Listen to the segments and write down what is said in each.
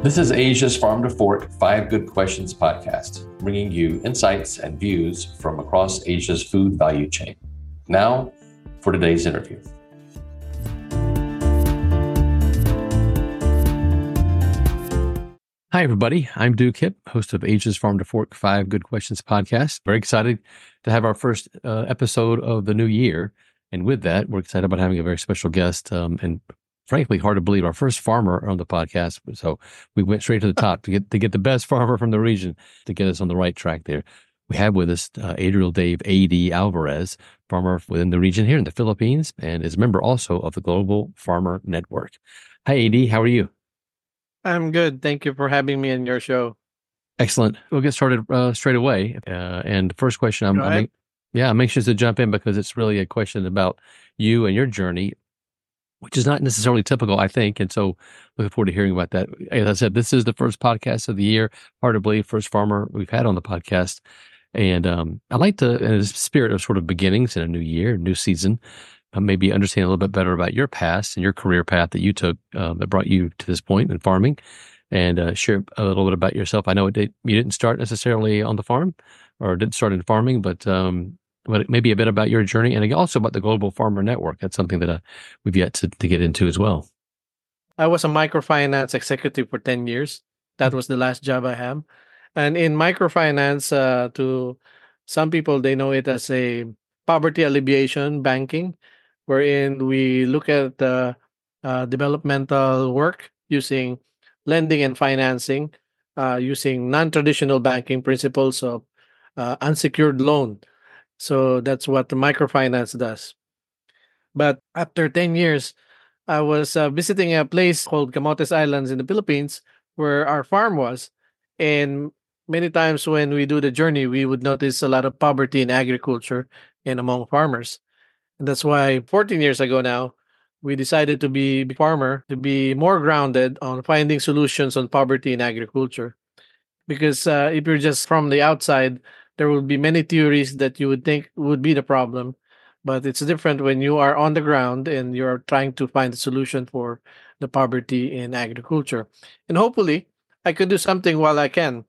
This is Asia's Farm to Fork Five Good Questions podcast, bringing you insights and views from across Asia's food value chain. Now, for today's interview. Hi, everybody. I'm Duke Hipp, host of Asia's Farm to Fork Five Good Questions podcast. Very excited to have our first uh, episode of the new year. And with that, we're excited about having a very special guest um, and frankly hard to believe our first farmer on the podcast. So we went straight to the top to get to get the best farmer from the region to get us on the right track there. We have with us uh, Adriel Dave AD Alvarez, farmer within the region here in the Philippines, and is a member also of the Global Farmer Network. Hi, AD. How are you? I'm good. Thank you for having me on your show. Excellent. We'll get started uh, straight away. Uh, and the first question, I'm, I'm, yeah, I'm anxious to jump in because it's really a question about you and your journey which is not necessarily typical, I think. And so looking forward to hearing about that. As I said, this is the first podcast of the year, hard to believe, first farmer we've had on the podcast. And um, I like to, in the spirit of sort of beginnings in a new year, new season, uh, maybe understand a little bit better about your past and your career path that you took uh, that brought you to this point in farming and uh, share a little bit about yourself. I know it you didn't start necessarily on the farm or didn't start in farming, but um, but maybe a bit about your journey and also about the Global Farmer Network. That's something that uh, we've yet to, to get into as well. I was a microfinance executive for 10 years. That was the last job I had. And in microfinance, uh, to some people, they know it as a poverty alleviation banking, wherein we look at the uh, developmental work using lending and financing, uh, using non traditional banking principles of uh, unsecured loan so that's what microfinance does. But after 10 years, I was uh, visiting a place called Camotes Islands in the Philippines where our farm was. And many times when we do the journey, we would notice a lot of poverty in agriculture and among farmers. And that's why 14 years ago now, we decided to be a farmer, to be more grounded on finding solutions on poverty in agriculture. Because uh, if you're just from the outside, there will be many theories that you would think would be the problem but it's different when you are on the ground and you're trying to find a solution for the poverty in agriculture. And hopefully i could do something while i can.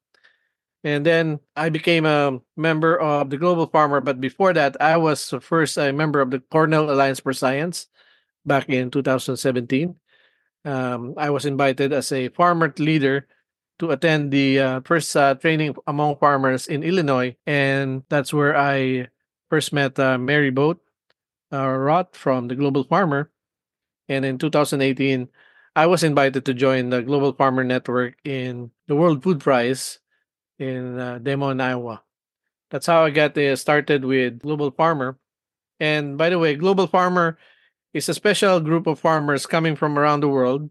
And then i became a member of the global farmer but before that i was first a member of the cornell alliance for science back in 2017 um, i was invited as a farmer leader to attend the uh, first uh, training among farmers in Illinois, and that's where I first met uh, Mary Boote uh, Roth from the Global Farmer. And in 2018, I was invited to join the Global Farmer Network in the World Food Prize in uh, Des Moines, Iowa. That's how I got uh, started with Global Farmer. And by the way, Global Farmer is a special group of farmers coming from around the world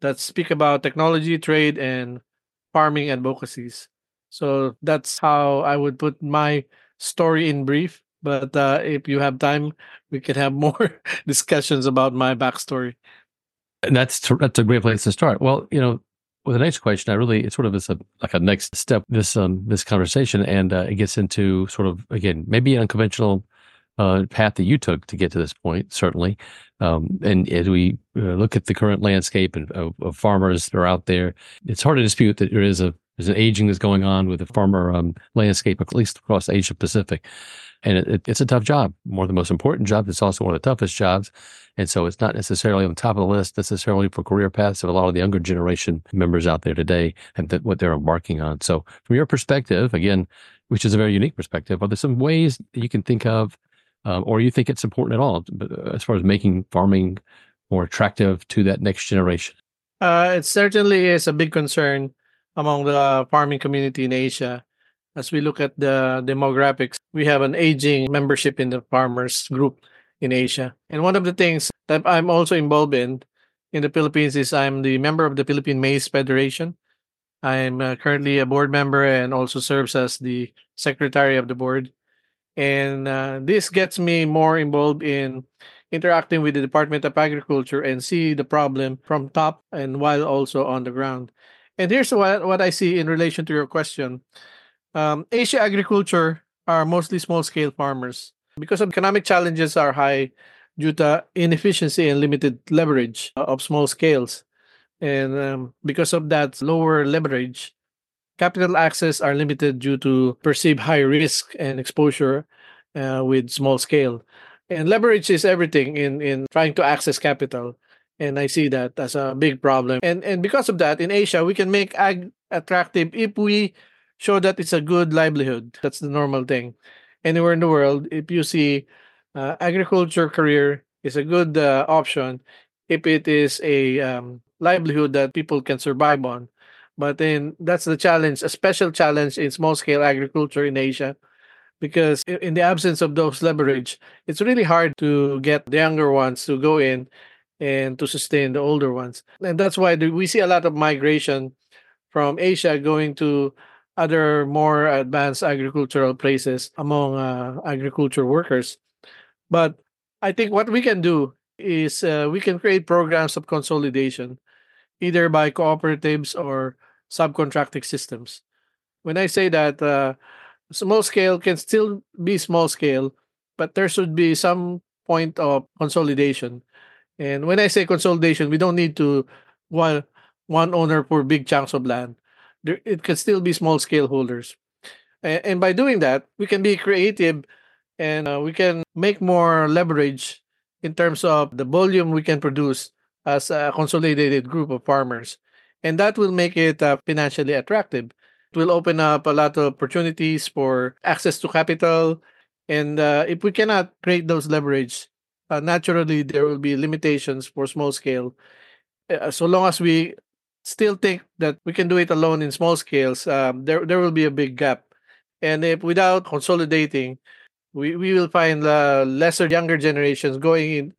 that speak about technology, trade, and farming advocacies. So that's how I would put my story in brief. But uh, if you have time, we can have more discussions about my backstory. And that's that's a great place to start. Well, you know, with the next question, I really it sort of is a like a next step this um this conversation, and uh, it gets into sort of again maybe unconventional uh, path that you took to get to this point, certainly. Um, and as we uh, look at the current landscape and, of, of, farmers that are out there, it's hard to dispute that there is a there's an aging that's going on with the farmer um, landscape, at least across Asia Pacific. And it, it, it's a tough job, more the most important job. It's also one of the toughest jobs. And so it's not necessarily on top of the list necessarily for career paths of a lot of the younger generation members out there today and th- what they're embarking on. So from your perspective, again, which is a very unique perspective, are there some ways that you can think of um, or you think it's important at all uh, as far as making farming more attractive to that next generation? Uh, it certainly is a big concern among the farming community in Asia. As we look at the demographics, we have an aging membership in the farmers group in Asia. And one of the things that I'm also involved in in the Philippines is I'm the member of the Philippine Maize Federation. I'm uh, currently a board member and also serves as the secretary of the board and uh, this gets me more involved in interacting with the Department of Agriculture and see the problem from top and while also on the ground. And here's what, what I see in relation to your question. Um, Asia agriculture are mostly small scale farmers because of economic challenges are high due to inefficiency and limited leverage of small scales. And um, because of that lower leverage, capital access are limited due to perceived high risk and exposure uh, with small scale. And leverage is everything in, in trying to access capital. And I see that as a big problem. And and because of that, in Asia, we can make ag attractive if we show that it's a good livelihood. That's the normal thing. Anywhere in the world, if you see uh, agriculture career is a good uh, option if it is a um, livelihood that people can survive on. But then that's the challenge, a special challenge in small scale agriculture in Asia, because in the absence of those leverage, it's really hard to get the younger ones to go in and to sustain the older ones. And that's why we see a lot of migration from Asia going to other more advanced agricultural places among uh, agriculture workers. But I think what we can do is uh, we can create programs of consolidation, either by cooperatives or subcontracting systems. When I say that uh, small scale can still be small scale, but there should be some point of consolidation. And when I say consolidation, we don't need to one one owner for big chunks of land. There, it can still be small scale holders. And, and by doing that, we can be creative and uh, we can make more leverage in terms of the volume we can produce as a consolidated group of farmers. And that will make it uh, financially attractive. It will open up a lot of opportunities for access to capital. And uh, if we cannot create those leverage, uh, naturally there will be limitations for small scale. Uh, so long as we still think that we can do it alone in small scales, um, there there will be a big gap. And if without consolidating, we, we will find uh, lesser younger generations going in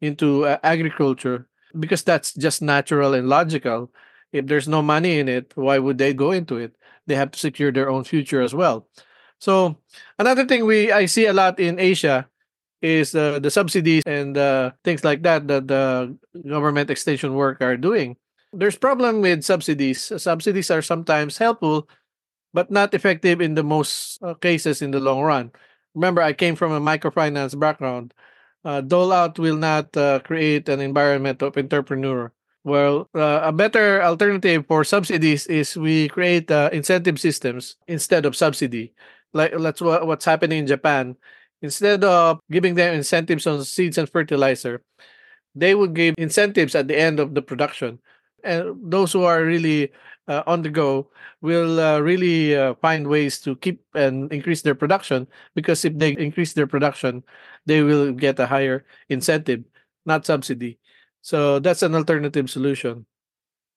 into uh, agriculture because that's just natural and logical. If there's no money in it, why would they go into it? They have to secure their own future as well. So another thing we I see a lot in Asia is uh, the subsidies and uh, things like that that the government extension work are doing. There's problem with subsidies. Subsidies are sometimes helpful, but not effective in the most uh, cases in the long run remember I came from a microfinance background. Uh, dole out will not uh, create an environment of entrepreneur. Well, uh, a better alternative for subsidies is we create uh, incentive systems instead of subsidy. Like that's what, what's happening in Japan. Instead of giving them incentives on seeds and fertilizer, they would give incentives at the end of the production. And those who are really uh, on the go will uh, really uh, find ways to keep and increase their production because if they increase their production they will get a higher incentive not subsidy so that's an alternative solution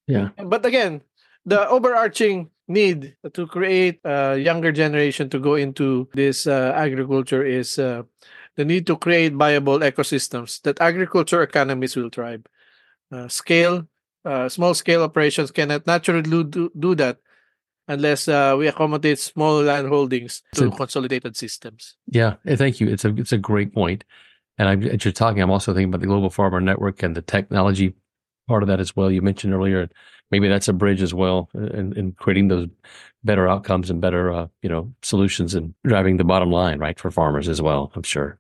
yeah but again the overarching need to create a younger generation to go into this uh, agriculture is uh, the need to create viable ecosystems that agriculture economies will thrive uh, scale uh, small scale operations cannot naturally do, do that unless uh, we accommodate small land holdings to so, consolidated systems. Yeah, thank you. It's a it's a great point. And I'm, as you're talking, I'm also thinking about the global farmer network and the technology part of that as well. You mentioned earlier, maybe that's a bridge as well in, in creating those better outcomes and better, uh, you know, solutions and driving the bottom line, right, for farmers as well. I'm sure.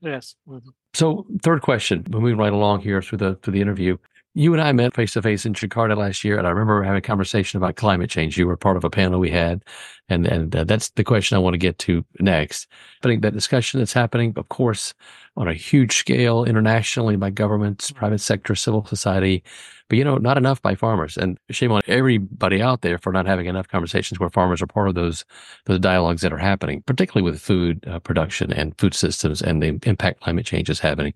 Yes. Mm-hmm. So, third question, moving right along here through the through the interview you and I met face to face in Jakarta last year, and I remember having a conversation about climate change. You were part of a panel we had, and and uh, that's the question I want to get to next. I think that discussion that's happening, of course, on a huge scale internationally by governments, private sector, civil society, but you know, not enough by farmers. And shame on everybody out there for not having enough conversations where farmers are part of those those dialogues that are happening, particularly with food uh, production and food systems and the impact climate change is having.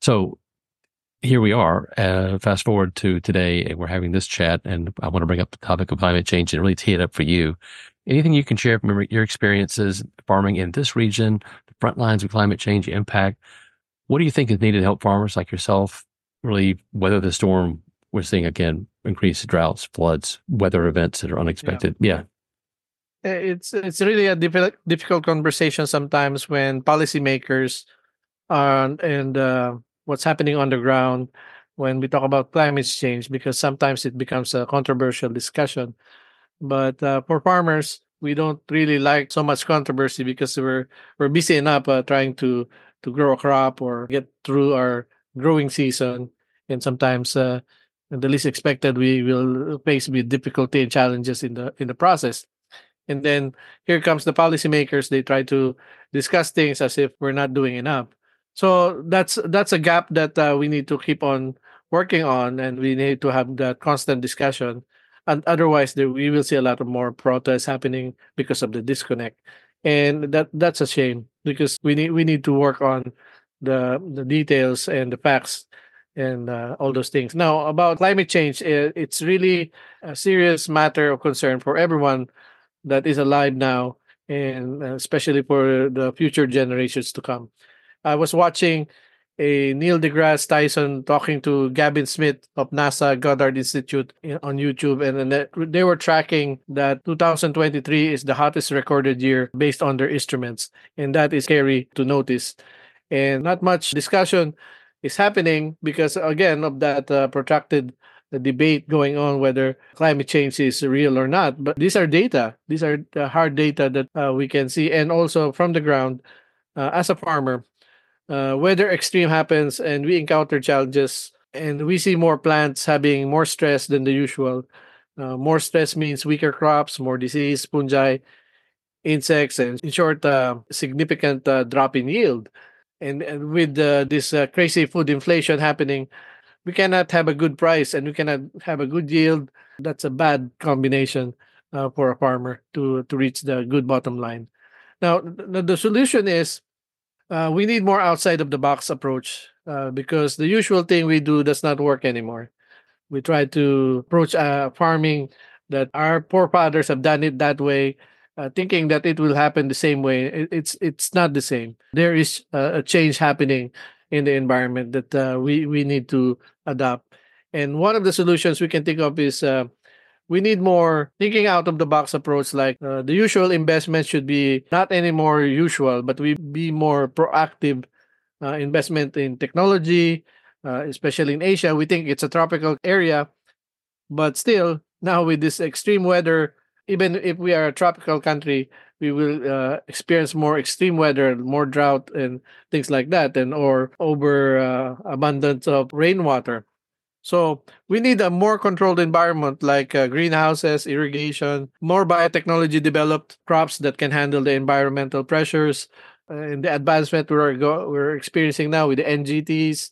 So here we are. Uh, fast forward to today, and we're having this chat, and I want to bring up the topic of climate change and really tee it up for you. Anything you can share from your experiences farming in this region, the front lines of climate change impact? What do you think is needed to help farmers like yourself really weather the storm? We're seeing again increased droughts, floods, weather events that are unexpected. Yeah. yeah. It's it's really a difficult difficult conversation sometimes when policymakers are and uh, what's happening on the ground when we talk about climate change because sometimes it becomes a controversial discussion. But uh, for farmers, we don't really like so much controversy because we're we're busy enough uh, trying to to grow a crop or get through our growing season, and sometimes uh, the least expected, we will face with difficulty and challenges in the in the process. And then here comes the policymakers. They try to discuss things as if we're not doing enough. So that's that's a gap that uh, we need to keep on working on, and we need to have that constant discussion. And otherwise, we will see a lot of more protests happening because of the disconnect, and that that's a shame because we need we need to work on the the details and the facts and uh, all those things. Now about climate change, it's really a serious matter of concern for everyone that is alive now, and uh, especially for the future generations to come. I was watching a Neil deGrasse Tyson talking to Gavin Schmidt of NASA Goddard Institute on YouTube, and they were tracking that 2023 is the hottest recorded year based on their instruments, and that is scary to notice. And not much discussion is happening because, again, of that uh, protracted debate going on whether climate change is real or not. But these are data; these are the hard data that uh, we can see, and also from the ground. Uh, as a farmer, uh, weather extreme happens and we encounter challenges and we see more plants having more stress than the usual. Uh, more stress means weaker crops, more disease, fungi, insects, and in short, uh, significant uh, drop in yield. And, and with this uh, crazy food inflation happening, we cannot have a good price and we cannot have a good yield. That's a bad combination uh, for a farmer to, to reach the good bottom line. Now, the solution is uh, we need more outside of the box approach uh, because the usual thing we do does not work anymore. We try to approach uh, farming that our forefathers have done it that way, uh, thinking that it will happen the same way. It, it's it's not the same. There is a change happening in the environment that uh, we we need to adopt. And one of the solutions we can think of is uh, we need more thinking out of the box approach like uh, the usual investment should be not anymore usual but we be more proactive uh, investment in technology uh, especially in asia. We think it's a tropical area but still now with this extreme weather even if we are a tropical country we will uh, experience more extreme weather more drought and things like that and or over uh, abundance of rainwater so we need a more controlled environment like uh, greenhouses, irrigation, more biotechnology developed crops that can handle the environmental pressures uh, and the advancement we're, go- we're experiencing now with the NGTs.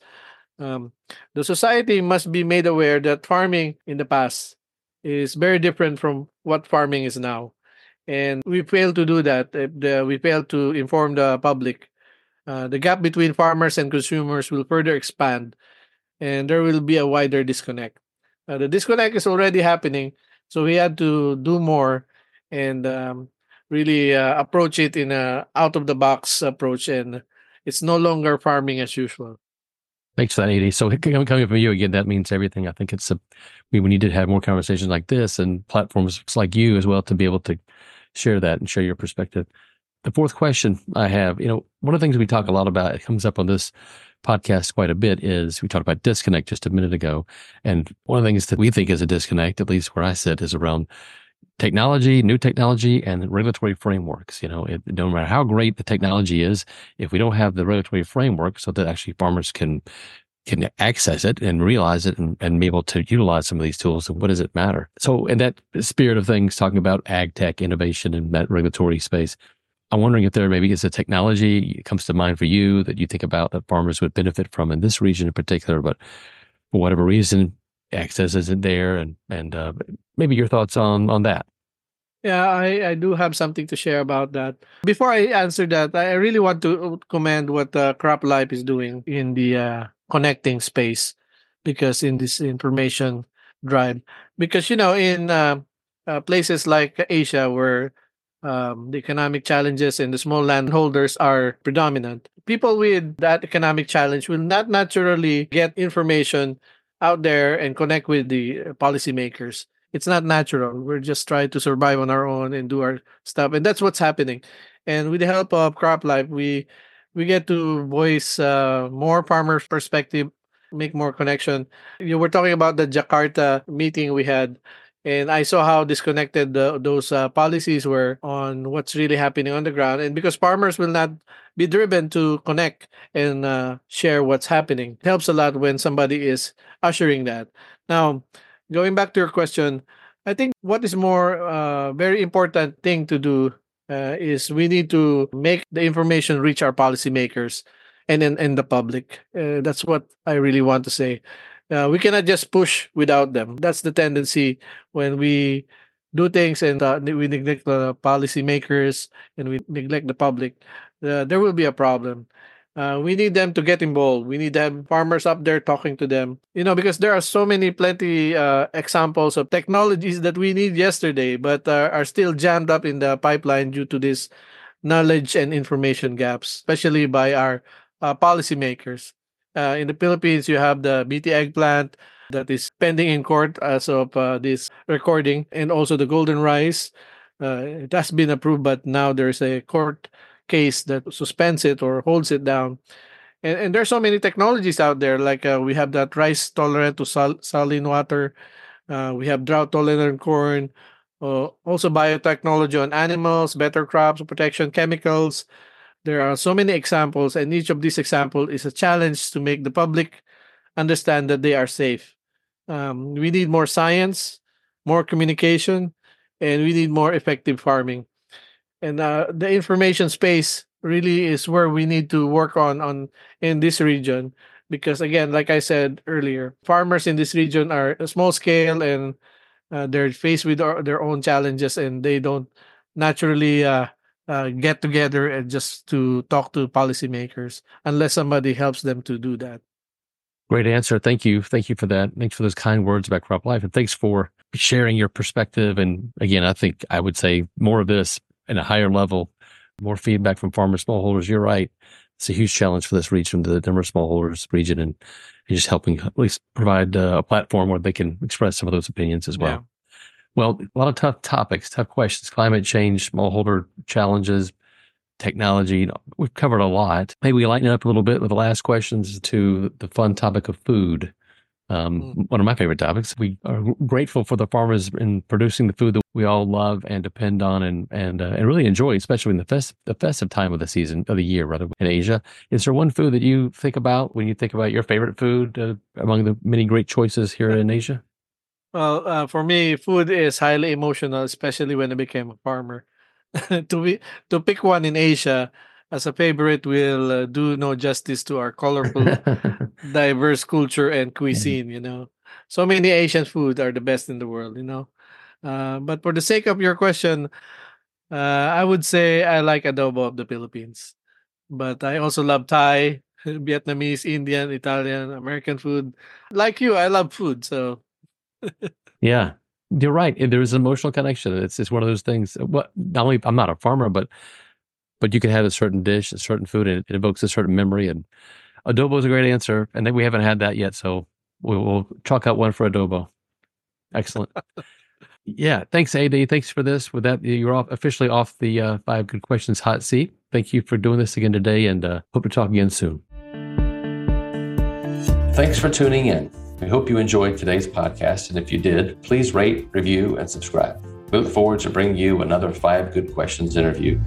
Um, the society must be made aware that farming in the past is very different from what farming is now. And we fail to do that. The, we fail to inform the public. Uh, the gap between farmers and consumers will further expand and there will be a wider disconnect. Uh, the disconnect is already happening, so we had to do more and um, really uh, approach it in a out of the box approach, and it's no longer farming as usual. Thanks for that, AD. So coming from you again, that means everything. I think it's a we, we need to have more conversations like this and platforms like you as well to be able to share that and share your perspective. The fourth question I have, you know, one of the things we talk a lot about, it comes up on this podcast quite a bit is we talked about disconnect just a minute ago. And one of the things that we think is a disconnect, at least where I sit, is around technology, new technology, and regulatory frameworks. You know, it, no matter how great the technology is, if we don't have the regulatory framework so that actually farmers can can access it and realize it and, and be able to utilize some of these tools, and what does it matter? So, in that spirit of things, talking about ag tech innovation in that regulatory space, I'm wondering if there maybe is a technology comes to mind for you that you think about that farmers would benefit from in this region in particular, but for whatever reason, access isn't there, and and uh, maybe your thoughts on on that. Yeah, I, I do have something to share about that. Before I answer that, I really want to commend what uh, CropLife is doing in the uh, connecting space, because in this information drive, because you know in uh, uh places like Asia where um, the economic challenges and the small landholders are predominant. People with that economic challenge will not naturally get information out there and connect with the policymakers. It's not natural. We're just trying to survive on our own and do our stuff, and that's what's happening. And with the help of CropLife, we we get to voice uh, more farmers' perspective, make more connection. You were talking about the Jakarta meeting we had and I saw how disconnected the, those uh, policies were on what's really happening on the ground. And because farmers will not be driven to connect and uh, share what's happening, it helps a lot when somebody is ushering that. Now, going back to your question, I think what is more uh, very important thing to do uh, is we need to make the information reach our policymakers and and, and the public. Uh, that's what I really want to say. Uh, we cannot just push without them. That's the tendency when we do things and uh, we neglect the policymakers and we neglect the public. Uh, there will be a problem. Uh, we need them to get involved. We need them farmers up there talking to them. You know, because there are so many plenty uh, examples of technologies that we need yesterday, but uh, are still jammed up in the pipeline due to this knowledge and information gaps, especially by our uh, policymakers. Uh, in the Philippines, you have the BT eggplant that is pending in court as of uh, this recording, and also the golden rice. Uh, it has been approved, but now there's a court case that suspends it or holds it down. And, and there's so many technologies out there. Like uh, we have that rice tolerant to sal- saline water. Uh, we have drought tolerant corn. Uh, also biotechnology on animals, better crops protection, chemicals. There are so many examples, and each of these examples is a challenge to make the public understand that they are safe. Um, we need more science, more communication, and we need more effective farming and uh, the information space really is where we need to work on on in this region because again like i said earlier farmers in this region are small scale and uh, they're faced with their own challenges and they don't naturally uh, uh, get together and just to talk to policymakers unless somebody helps them to do that great answer thank you thank you for that thanks for those kind words about CropLife and thanks for sharing your perspective and again i think i would say more of this and a higher level, more feedback from farmer smallholders. You're right. It's a huge challenge for this region, the Denver smallholders region, and, and just helping at least provide uh, a platform where they can express some of those opinions as well. Yeah. Well, a lot of tough topics, tough questions, climate change, smallholder challenges, technology. We've covered a lot. Maybe we lighten it up a little bit with the last questions to the fun topic of food. Um, mm. One of my favorite topics. We are grateful for the farmers in producing the food that we all love and depend on, and and uh, and really enjoy, especially in the fest the festive time of the season of the year, rather in Asia. Is there one food that you think about when you think about your favorite food uh, among the many great choices here in Asia? Well, uh, for me, food is highly emotional, especially when I became a farmer. to be to pick one in Asia, as a favorite will uh, do no justice to our colorful, diverse culture and cuisine. You know, so many Asian food are the best in the world. You know, uh, but for the sake of your question, uh, I would say I like adobo of the Philippines, but I also love Thai, Vietnamese, Indian, Italian, American food. Like you, I love food. So, yeah, you're right. There's an emotional connection. It's it's one of those things. What not only I'm not a farmer, but but you can have a certain dish, a certain food, and it evokes a certain memory. And adobo is a great answer. And then we haven't had that yet, so we'll, we'll chalk out one for adobo. Excellent. yeah, thanks, AD. Thanks for this. With that, you're off officially off the uh, five good questions hot seat. Thank you for doing this again today, and uh, hope to talk again soon. Thanks for tuning in. We hope you enjoyed today's podcast, and if you did, please rate, review, and subscribe. We look forward to bringing you another Five Good Questions interview